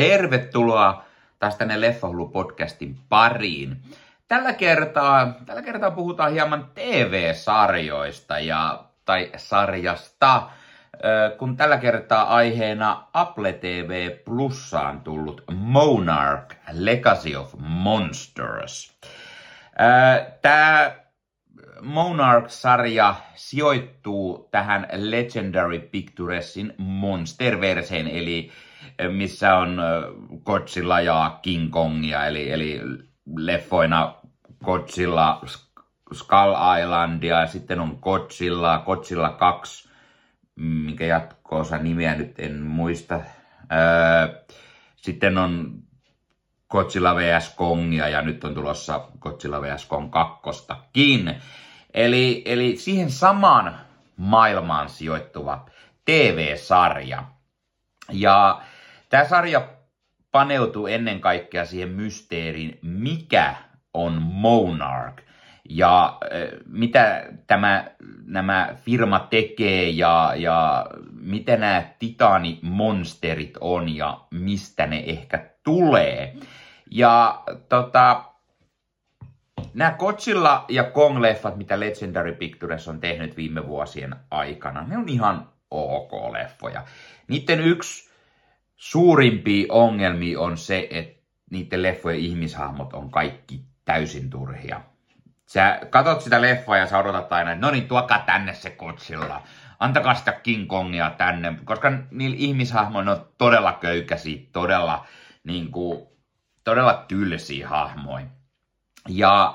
Tervetuloa taas tänne Leffahullu-podcastin pariin. Tällä kertaa, tällä kertaa puhutaan hieman TV-sarjoista ja, tai sarjasta, kun tällä kertaa aiheena Apple TV Plussaan tullut Monarch Legacy of Monsters. Tämä Monarch-sarja sijoittuu tähän Legendary Picturesin Monster-verseen, eli missä on Godzilla ja King Kongia, eli, eli leffoina Godzilla Skull Islandia, ja sitten on Godzilla, Godzilla 2, minkä jatkoosa nimeä nyt en muista. sitten on Godzilla vs. Kongia ja nyt on tulossa Godzilla vs. Kong 2. Eli, eli siihen samaan maailmaan sijoittuva TV-sarja. Ja tämä sarja paneutuu ennen kaikkea siihen mysteeriin, mikä on Monarch ja mitä tämä, nämä firma tekee ja, ja mitä nämä titaanimonsterit on ja mistä ne ehkä tulee. Ja tota, nämä Godzilla ja Kong-leffat, mitä Legendary Pictures on tehnyt viime vuosien aikana, ne on ihan ok-leffoja. Niiden yksi suurimpia ongelmia on se, että niiden leffojen ihmishahmot on kaikki täysin turhia. Sä katot sitä leffaa ja sä odotat aina, että no niin, tuokaa tänne se Godzilla. Antakaa sitä King Kongia tänne, koska niillä ihmishahmoilla on todella köykäisiä, todella, niin kuin, todella tylsiä hahmoja. Ja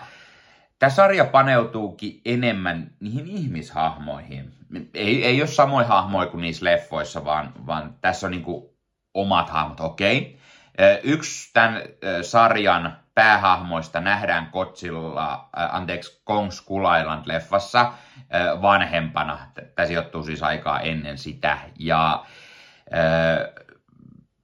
tämä sarja paneutuukin enemmän niihin ihmishahmoihin. Ei, ei ole samoja hahmoja kuin niissä leffoissa, vaan, vaan tässä on niinku omat hahmot. Okei. Okay. Yksi tämän sarjan päähahmoista nähdään Kotsilla, anteeksi, Kong Skull Island-leffassa vanhempana. Tämä sijoittuu siis aikaa ennen sitä. Ja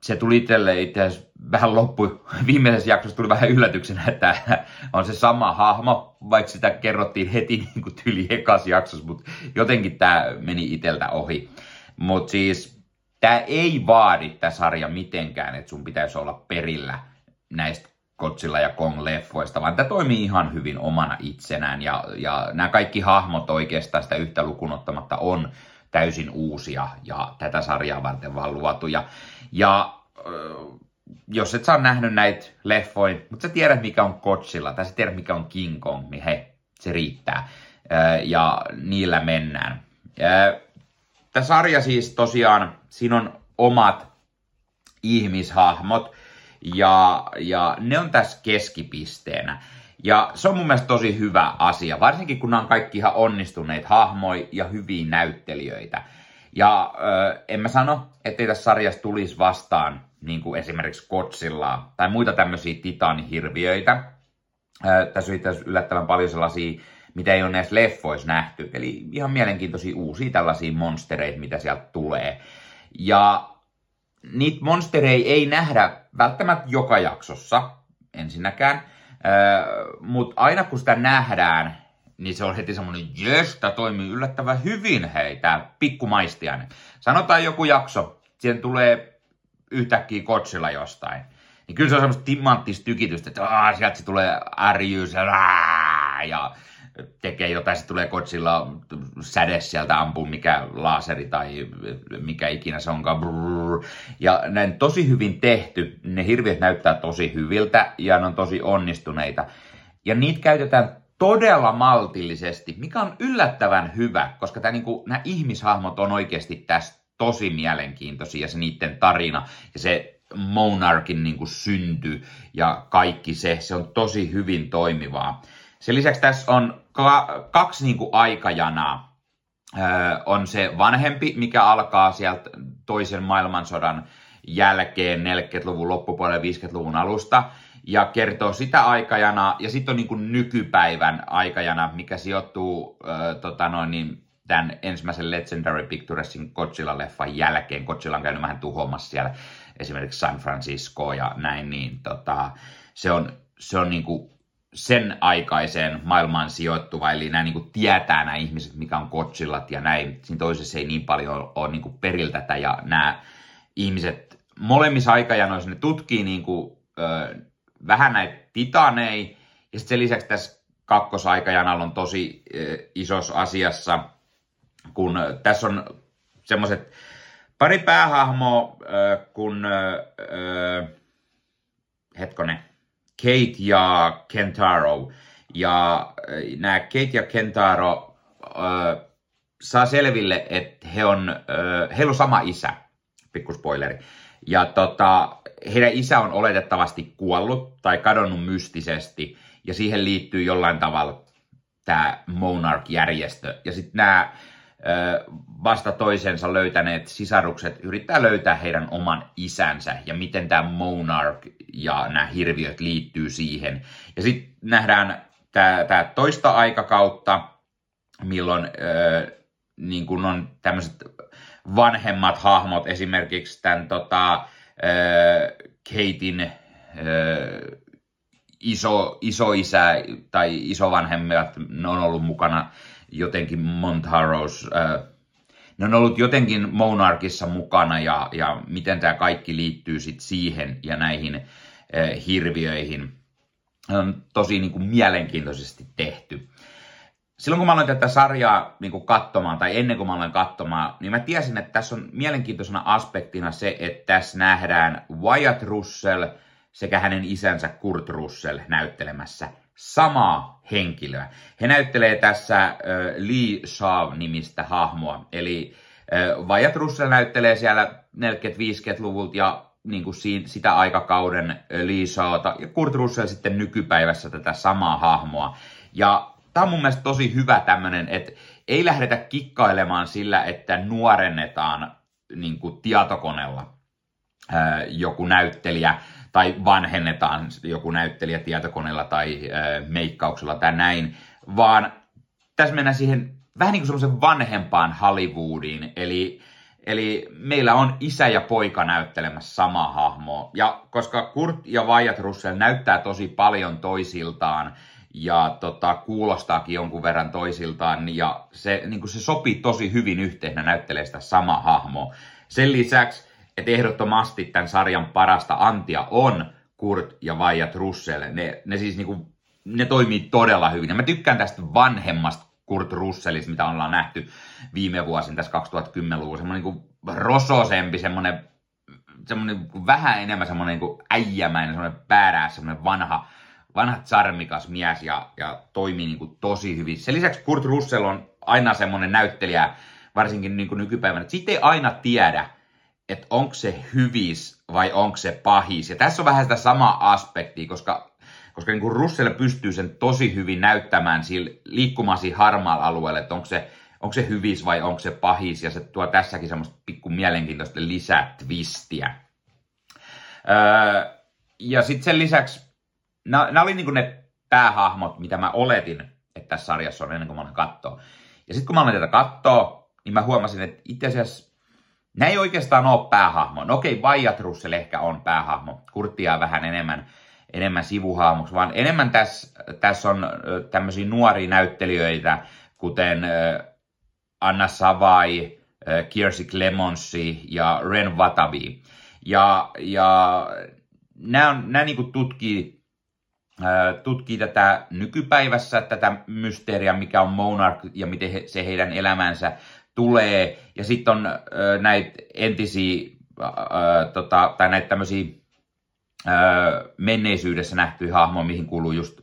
se tuli itselle itse vähän loppu, viimeisessä jaksossa tuli vähän yllätyksenä, että on se sama hahmo, vaikka sitä kerrottiin heti niin kuin tyli ekas jaksossa, mutta jotenkin tämä meni iteltä ohi. Mutta siis tämä ei vaadi tämä sarja mitenkään, että sun pitäisi olla perillä näistä Godzilla ja Kong-leffoista, vaan tämä toimii ihan hyvin omana itsenään. Ja, ja nämä kaikki hahmot oikeastaan sitä yhtä lukunottamatta on täysin uusia ja tätä sarjaa varten vaan luotuja. Ja jos et ole nähnyt näitä leffoja, mutta sä tiedät mikä on Godzilla tai sä tiedät mikä on King Kong, niin he, se riittää. Ja niillä mennään. Tämä sarja siis tosiaan, siinä on omat ihmishahmot ja, ja ne on tässä keskipisteenä. Ja se on mun mielestä tosi hyvä asia, varsinkin kun nämä on kaikki ihan onnistuneet hahmoja ja hyviä näyttelijöitä. Ja ö, en mä sano, ettei tässä sarjassa tulisi vastaan niin kuin esimerkiksi Godzilla tai muita tämmöisiä titaanihirviöitä. Ö, tässä on yllättävän paljon sellaisia, mitä ei ole näissä leffoissa nähty. Eli ihan mielenkiintoisia uusia tällaisia monstereita, mitä sieltä tulee. Ja niitä monstereita ei nähdä välttämättä joka jaksossa ensinnäkään, mutta aina kun sitä nähdään, niin se on heti semmoinen, jes, tämä toimii yllättävän hyvin, hei, tämä pikkumaistiainen. Sanotaan joku jakso, siihen tulee yhtäkkiä kotsilla jostain. Niin kyllä se on semmoista timanttista tykitystä, että aah, sieltä se tulee ärjyys ja, ja tekee jotain, se tulee kotsilla säde sieltä ampuu, mikä laaseri tai mikä ikinä se onkaan. Brrr. Ja näin tosi hyvin tehty, ne hirviöt näyttää tosi hyviltä ja ne on tosi onnistuneita. Ja niitä käytetään todella maltillisesti, mikä on yllättävän hyvä, koska tämä, niin kuin, nämä ihmishahmot on oikeasti tässä tosi mielenkiintoisia, se niiden tarina ja se Monarkin niin kuin synty ja kaikki se, se on tosi hyvin toimivaa. Sen lisäksi tässä on kaksi niin kuin aikajanaa. On se vanhempi, mikä alkaa sieltä toisen maailmansodan jälkeen 40-luvun loppupuolella 50-luvun alusta ja kertoo sitä aikajana. Ja sitten on niin kuin nykypäivän aikajana, mikä sijoittuu öö, tota noin, niin, tämän ensimmäisen Legendary Picturesin Godzilla-leffan jälkeen. Godzilla on käynyt vähän tuhoamassa siellä esimerkiksi San Francisco ja näin, niin tota, se on, se on niin kuin sen aikaiseen maailmaan sijoittuva, eli nämä niin kuin tietää nämä ihmiset, mikä on Godzillat ja näin. Siinä toisessa ei niin paljon ole niin kuin periltätä, ja nämä ihmiset molemmissa aikajanoissa ne tutkii niin kuin, ö, vähän näitä titanei, ja sitten sen lisäksi tässä kakkosaikajanalla on tosi ö, isossa asiassa, kun tässä on semmoiset pari päähahmoa, ö, kun ö, ö, hetkonen, Kate ja Kentaro. Ja nämä Kate ja Kentaro ö, saa selville, että he on, ö, heillä on sama isä, pikkuspoileri. Ja tota, heidän isä on oletettavasti kuollut tai kadonnut mystisesti, ja siihen liittyy jollain tavalla tämä Monarch-järjestö. Ja sitten nämä vasta toisensa löytäneet sisarukset yrittää löytää heidän oman isänsä ja miten tämä Monarch ja nämä hirviöt liittyy siihen. Ja sitten nähdään tämä toista aikakautta, milloin ö, niin kun on tämmöiset vanhemmat hahmot, esimerkiksi tämän tota, Katein iso, isoisä tai isovanhemmat, ne on ollut mukana jotenkin Montaros, ne on ollut jotenkin Monarkissa mukana ja, ja miten tämä kaikki liittyy sitten siihen ja näihin hirviöihin. On tosi niin kuin mielenkiintoisesti tehty silloin kun mä aloin tätä sarjaa niin kuin katsomaan, tai ennen kuin mä aloin katsomaan, niin mä tiesin, että tässä on mielenkiintoisena aspektina se, että tässä nähdään Wyatt Russell sekä hänen isänsä Kurt Russell näyttelemässä samaa henkilöä. He näyttelee tässä äh, Lee Shaw-nimistä hahmoa, eli äh, Wyatt Russell näyttelee siellä 40-50-luvulta ja niin kuin siinä, sitä aikakauden Lee Shawta, ja Kurt Russell sitten nykypäivässä tätä samaa hahmoa. Ja tämä on mun mielestä tosi hyvä tämmöinen, että ei lähdetä kikkailemaan sillä, että nuorennetaan niin kuin tietokoneella joku näyttelijä tai vanhennetaan joku näyttelijä tietokoneella tai ää, meikkauksella tai näin, vaan tässä mennään siihen vähän niin kuin semmoisen vanhempaan Hollywoodiin, eli Eli meillä on isä ja poika näyttelemässä samaa hahmoa. Ja koska Kurt ja Wyatt Russell näyttää tosi paljon toisiltaan, ja tota, kuulostaakin jonkun verran toisiltaan ja se, niin se sopii tosi hyvin yhteen, näyttelee sitä samaa hahmoa. Sen lisäksi, että ehdottomasti tämän sarjan parasta antia on Kurt ja Vajat Russell. Ne, ne siis niin kuin, ne toimii todella hyvin. Ja mä tykkään tästä vanhemmasta Kurt Russellista, mitä ollaan nähty viime vuosina tässä 2010-luvulla. Semmoinen niin rososempi, semmoinen, semmoinen niin vähän enemmän semmoinen niin äijämäinen, semmoinen päärää, semmoinen vanha, vanha charmikas mies ja, ja toimii niin kuin tosi hyvin. Sen lisäksi Kurt Russell on aina semmoinen näyttelijä, varsinkin niin kuin nykypäivänä, että siitä ei aina tiedä, että onko se hyvis vai onko se pahis. Ja tässä on vähän sitä samaa aspektia, koska, koska niin kuin Russell pystyy sen tosi hyvin näyttämään sillä, liikkumaan siinä harmaalla alueella, että onko se, onko se hyvis vai onko se pahis. Ja se tuo tässäkin semmoista pikku mielenkiintoista lisätvistiä. Öö, ja sitten sen lisäksi nämä oli niin ne päähahmot, mitä mä oletin, että tässä sarjassa on ennen kuin mä katsoa. Ja sitten kun mä aloin tätä katsoa, niin mä huomasin, että itse asiassa nämä ei oikeastaan ole päähahmo. No okei, Vajat Russell ehkä on päähahmo. Kurttia vähän enemmän, enemmän sivuhahmoksi, vaan enemmän tässä, tässä on tämmöisiä nuoria näyttelijöitä, kuten Anna Savai, Kiersey Clemonsi ja Ren Vatavi. Ja, ja nämä, on, nämä niin tutkii tutkii tätä nykypäivässä, tätä mysteeriä, mikä on Monarch ja miten he, se heidän elämänsä tulee. Ja sitten on näitä entisiä, tota, tai näitä tämmöisiä menneisyydessä nähtyjä hahmoja, mihin kuuluu just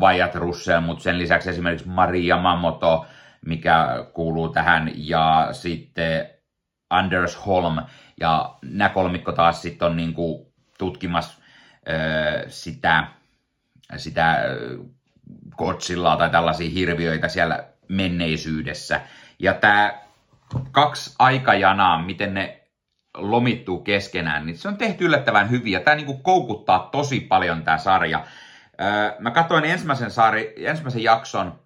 Vajat Russell, mutta sen lisäksi esimerkiksi Maria Mamoto, mikä kuuluu tähän, ja sitten Anders Holm, ja nämä kolmikko taas sitten on niinku tutkimassa sitä, sitä Godzillaa tai tällaisia hirviöitä siellä menneisyydessä. Ja tämä kaksi aikajanaa, miten ne lomittuu keskenään, niin se on tehty yllättävän hyvin. Ja tämä niinku koukuttaa tosi paljon tämä sarja. mä katsoin ensimmäisen, sari, ensimmäisen jakson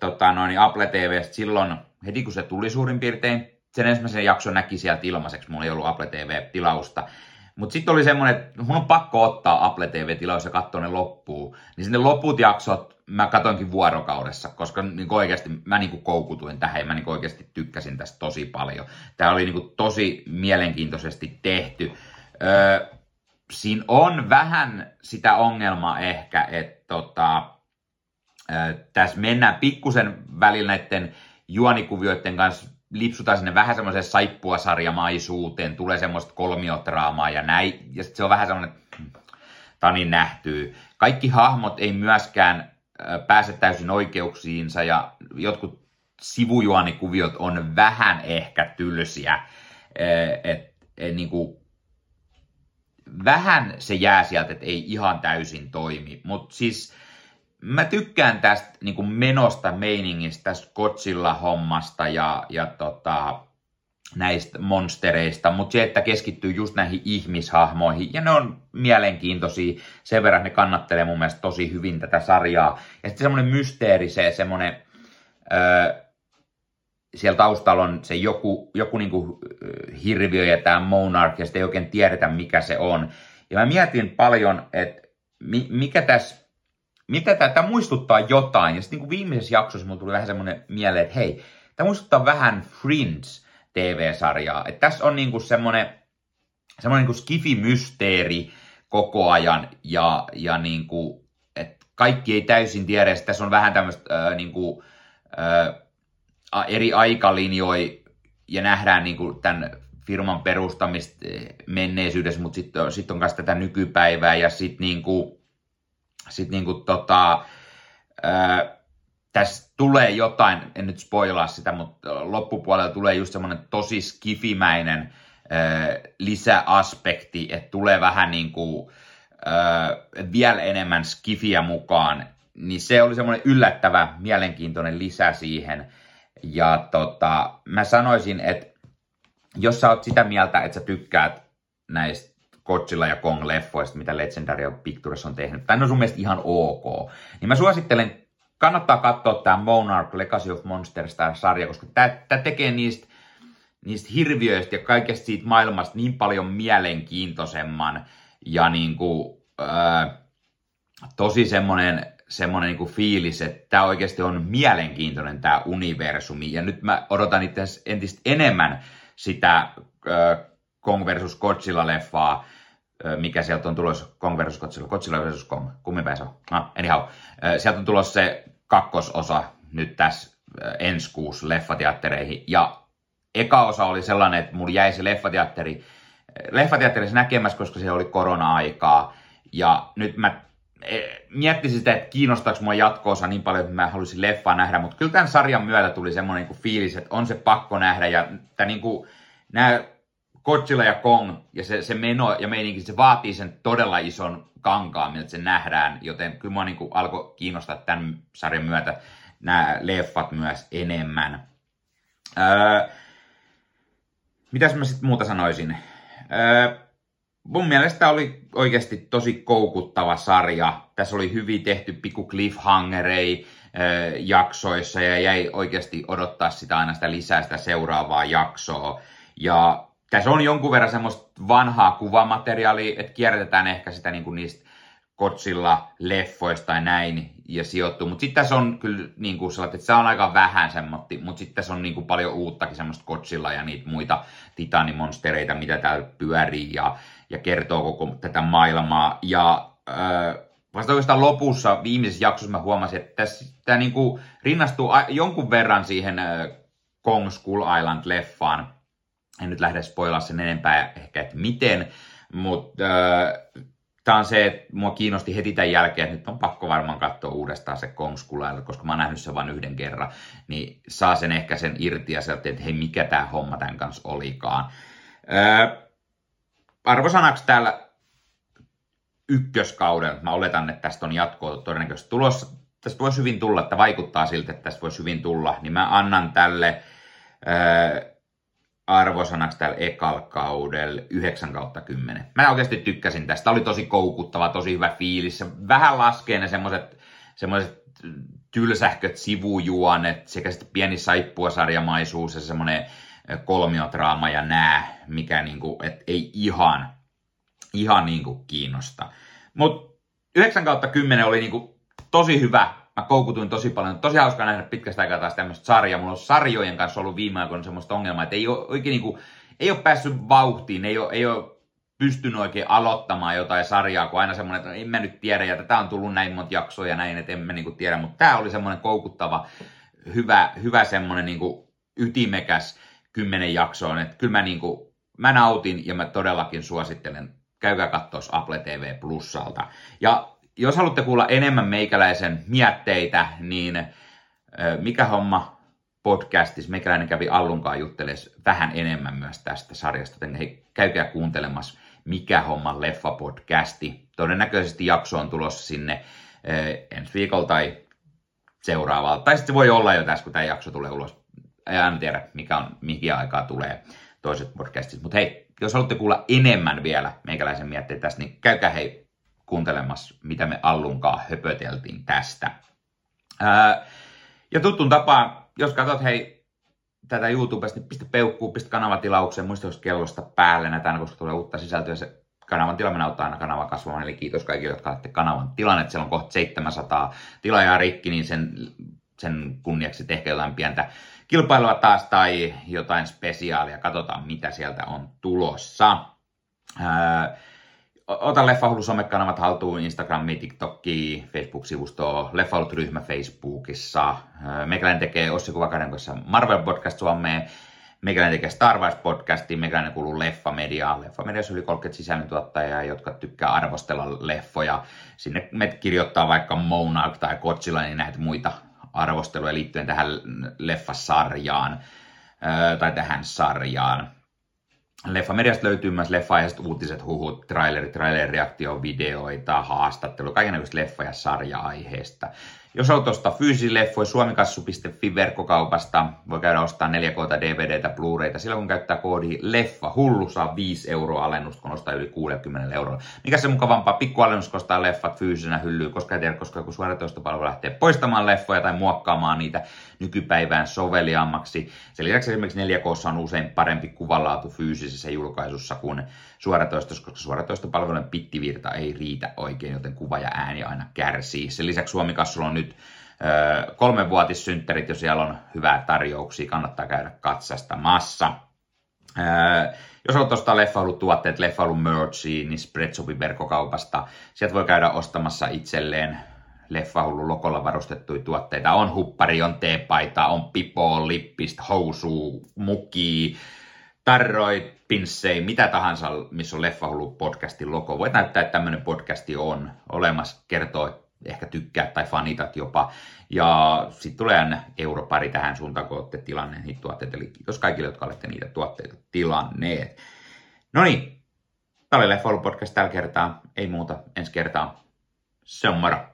tota noin, Apple TVstä silloin, heti kun se tuli suurin piirtein. Sen ensimmäisen jakson näki sieltä ilmaiseksi, mulla ei ollut Apple TV-tilausta. Mutta sitten oli semmoinen, että mun on pakko ottaa Apple TV-tilaus ja katsoa ne loppuun. Niin sinne loput jaksot mä katoinkin vuorokaudessa, koska niin oikeasti mä niin koukutuin tähän ja mä niin oikeasti tykkäsin tästä tosi paljon. Tämä oli niin tosi mielenkiintoisesti tehty. Öö, siinä on vähän sitä ongelmaa ehkä, että tota, öö, tässä mennään pikkusen välillä näiden juonikuvioiden kanssa lipsutaan sinne vähän semmoiseen saippuasarjamaisuuteen, tulee semmoista kolmiotraamaa ja näin, ja sitten se on vähän semmoinen, tani nähtyy. Kaikki hahmot ei myöskään pääse täysin oikeuksiinsa ja jotkut sivujuonikuviot on vähän ehkä tylsiä. Et, et, niin kuin, vähän se jää sieltä, että ei ihan täysin toimi. Mutta siis mä tykkään tästä niin kuin menosta, meiningistä, tästä Godzilla-hommasta ja, ja tota, näistä monstereista, mutta se, että keskittyy just näihin ihmishahmoihin, ja ne on mielenkiintoisia, sen verran ne kannattelee mun mielestä tosi hyvin tätä sarjaa. Ja sitten semmoinen mysteeri, se semmoinen, öö, siellä taustalla on se joku, joku niinku hirviö ja tämä Monarch, ja sitten ei oikein tiedetä, mikä se on. Ja mä mietin paljon, että mi, mikä tässä, mitä tämä muistuttaa jotain, ja sitten niinku viimeisessä jaksossa mulla tuli vähän semmoinen mieleen, että hei, tämä muistuttaa vähän Friends, TV-sarjaa. Et tässä on niinku semmoinen semmoinen niinku skifi-mysteeri koko ajan ja, ja niinku, et kaikki ei täysin tiedä. Sitten tässä on vähän tämmöistä äh, niinku, äh, eri aikalinjoja ja nähdään niinku tämän firman perustamista menneisyydessä, mutta sitten sit on myös tätä nykypäivää ja sitten niinku, sit niinku tota, äh, tässä tulee jotain, en nyt spoilaa sitä, mutta loppupuolella tulee just semmoinen tosi skifimäinen äh, lisäaspekti, että tulee vähän niin kuin äh, vielä enemmän skifiä mukaan, niin se oli semmoinen yllättävä, mielenkiintoinen lisä siihen. Ja tota, mä sanoisin, että jos sä oot sitä mieltä, että sä tykkäät näistä Godzilla ja Kong-leffoista, mitä Legendary Pictures on tehnyt, tai on sun mielestä ihan ok, niin mä suosittelen kannattaa katsoa tämä Monarch Legacy of Monsters tämä sarja, koska tämä tekee niistä, niistä hirviöistä ja kaikesta siitä maailmasta niin paljon mielenkiintoisemman ja niin kuin, ää, tosi semmoinen semmoinen niin kuin fiilis, että tämä oikeasti on mielenkiintoinen tämä universumi. Ja nyt mä odotan itse entistä enemmän sitä äh, Kong versus Godzilla-leffaa, mikä sieltä on tulossa, Kong versus Godzilla, Godzilla versus Kong, kummin se on? No, anyhow. Sieltä on tulossa se kakkososa nyt tässä ensi kuussa leffateattereihin. Ja eka osa oli sellainen, että mulla jäi se leffateatteri, leffateatterissa näkemässä, koska se oli korona-aikaa. Ja nyt mä e, miettisin sitä, että kiinnostaako mua jatko niin paljon, että mä haluaisin leffaa nähdä, mutta kyllä tämän sarjan myötä tuli semmoinen niin fiilis, että on se pakko nähdä, ja tämä niin kuin, nämä Godzilla ja Kong, ja se, se meno ja meininki, se vaatii sen todella ison kankaan, miltä se nähdään, joten kyllä mua niin alkoi kiinnostaa tämän sarjan myötä nämä leffat myös enemmän. Öö, mitäs mä sitten muuta sanoisin? Öö, mun mielestä oli oikeasti tosi koukuttava sarja. Tässä oli hyvin tehty pikku cliffhangerei öö, jaksoissa ja jäi oikeasti odottaa sitä aina sitä lisää sitä seuraavaa jaksoa. Ja tässä on jonkun verran semmoista vanhaa kuvamateriaalia, että kierrätetään ehkä sitä niin kuin niistä kotsilla leffoista tai näin ja sijoittuu. Mutta sitten tässä on kyllä niin kuin että se on aika vähän semmoista, mutta sitten tässä on niin kuin paljon uuttakin semmoista kotsilla ja niitä muita titanimonstereita, mitä täällä pyörii ja, ja kertoo koko tätä maailmaa. Ja äh, vasta oikeastaan lopussa, viimeisessä jaksossa mä huomasin, että tämä niin kuin rinnastuu jonkun verran siihen äh, Kong Skull Island-leffaan, en nyt lähde spoilaa sen enempää ehkä, että miten, mutta äh, tämä on se, että mua kiinnosti heti tämän jälkeen, että nyt on pakko varmaan katsoa uudestaan se Kongskulailla, koska mä oon nähnyt sen vain yhden kerran, niin saa sen ehkä sen irti ja sieltä, että hei, mikä tämä homma tämän kanssa olikaan. Äh, arvosanaksi täällä ykköskauden, mä oletan, että tästä on jatkoa todennäköisesti tulossa, tästä voisi hyvin tulla, että vaikuttaa siltä, että tästä voisi hyvin tulla, niin mä annan tälle äh, arvosanaksi tällä ekal kaudella 9 kautta 10. Mä oikeasti tykkäsin tästä. Tämä oli tosi koukuttava, tosi hyvä fiilis. Vähän laskee ne semmoiset semmoiset tylsähköt sivujuonet sekä sitten pieni saippuasarjamaisuus ja semmoinen kolmiotraama ja nää, mikä niinku, et ei ihan, ihan niinku kiinnosta. Mutta 9 kautta 10 oli niinku tosi hyvä mä koukutuin tosi paljon. Tosi hauskaa nähdä pitkästä aikaa taas tämmöistä sarjaa. Mulla on sarjojen kanssa ollut viime aikoina semmoista ongelmaa, että ei ole oikein niinku, ei ole päässyt vauhtiin, ei ole, ei ole pystynyt oikein aloittamaan jotain sarjaa, kun aina semmoinen, että en mä nyt tiedä, ja tätä on tullut näin monta jaksoa ja näin, että en mä niinku tiedä, mutta tämä oli semmoinen koukuttava, hyvä, hyvä semmoinen niinku ytimekäs kymmenen jaksoon, että kyllä mä, niinku, mä nautin ja mä todellakin suosittelen, käykää katsoa Apple TV Plusalta. Ja jos haluatte kuulla enemmän meikäläisen mietteitä, niin mikä homma podcastissa, meikäläinen kävi Allunkaan jutteles vähän enemmän myös tästä sarjasta, joten hei, käykää kuuntelemassa mikä homma leffa-podcasti. Todennäköisesti jakso on tulossa sinne ensi viikolla tai seuraavalla. Tai sitten se voi olla jo tässä, kun tämä jakso tulee ulos. En tiedä, mikä on, mihin aikaa tulee toiset podcastit. Mutta hei, jos haluatte kuulla enemmän vielä meikäläisen mietteitä tästä, niin käykää hei kuuntelemassa, mitä me Allunkaan höpöteltiin tästä. Ää, ja tuttuun tapaan, jos katsot hei tätä YouTubesta, niin pistä peukkuu, pistä kanavatilaukseen, muista jos kellosta päälle näitä koska tulee uutta sisältöä. Se kanavan tilaminen auttaa aina kanavan kasvamaan, eli kiitos kaikille, jotka olette kanavan tilanne. Siellä on kohta 700 tilaajaa rikki, niin sen, sen kunniaksi tehkää jotain pientä kilpailua taas tai jotain spesiaalia. Katsotaan, mitä sieltä on tulossa. Ää, ota Leffahullu somekanavat haltuun, Instagrami, TikTokki, Facebook-sivusto, Leffahullut-ryhmä Facebookissa. Meikäläinen tekee Ossi Kuvakaiden kanssa Marvel-podcast Suomeen. Meikäläinen tekee Star Wars-podcastia, meikäläinen kuuluu Leffa-mediaan. Leffa-mediassa yli 30 sisällöntuottajaa, jotka tykkää arvostella leffoja. Sinne me kirjoittaa vaikka Monarch tai Godzilla, niin näitä muita arvosteluja liittyen tähän leffasarjaan tai tähän sarjaan. Leffa mediasta löytyy myös leffa uutiset, huhut, trailerit, trailer videoita, haastattelu, kaikenlaista leffa- ja sarja-aiheesta. Jos on tuosta fyysisileffoja suomikassu.fi verkkokaupasta, voi käydä ostaa 4K DVDtä, Blu-rayta. Silloin kun käyttää koodi leffa hullu, saa 5 euroa alennusta, kun ostaa yli 60 euroa. Mikä se mukavampaa, pikku alennus, kun ostaa leffat fyysisenä hyllyyn, koska ei tiedä, koska kun suoratoistopalvelu lähtee poistamaan leffoja tai muokkaamaan niitä nykypäivään soveliaammaksi. Sen lisäksi esimerkiksi 4K on usein parempi kuvanlaatu fyysisessä julkaisussa kuin suoratoistossa, koska suoratoistopalvelujen pittivirta ei riitä oikein, joten kuva ja ääni aina kärsii. Sen lisäksi Suomikassulla on nyt kolmenvuotissynttärit, jos siellä on hyvää tarjouksia, kannattaa käydä katsastamassa. jos haluat ostaa leffailun tuotteet, leffailun merchia, niin Spreadshopin verkkokaupasta. Sieltä voi käydä ostamassa itselleen leffahullu lokolla varustettuja tuotteita. On huppari, on teepaita, on pipo, lippistä, housu, muki, tarroi, pinssei, mitä tahansa, missä on Leffahullu podcastin logo. Voit näyttää, että tämmöinen podcasti on olemassa, kertoo, ehkä tykkää tai fanitat jopa. Ja sitten tulee aina europari tähän suuntaan, kun olette tilanneet niitä tuotteita. Eli kiitos kaikille, jotka olette niitä tuotteita tilanneet. No niin, tämä oli Leffahullu podcast tällä kertaa. Ei muuta, ensi kertaa. Se on moro.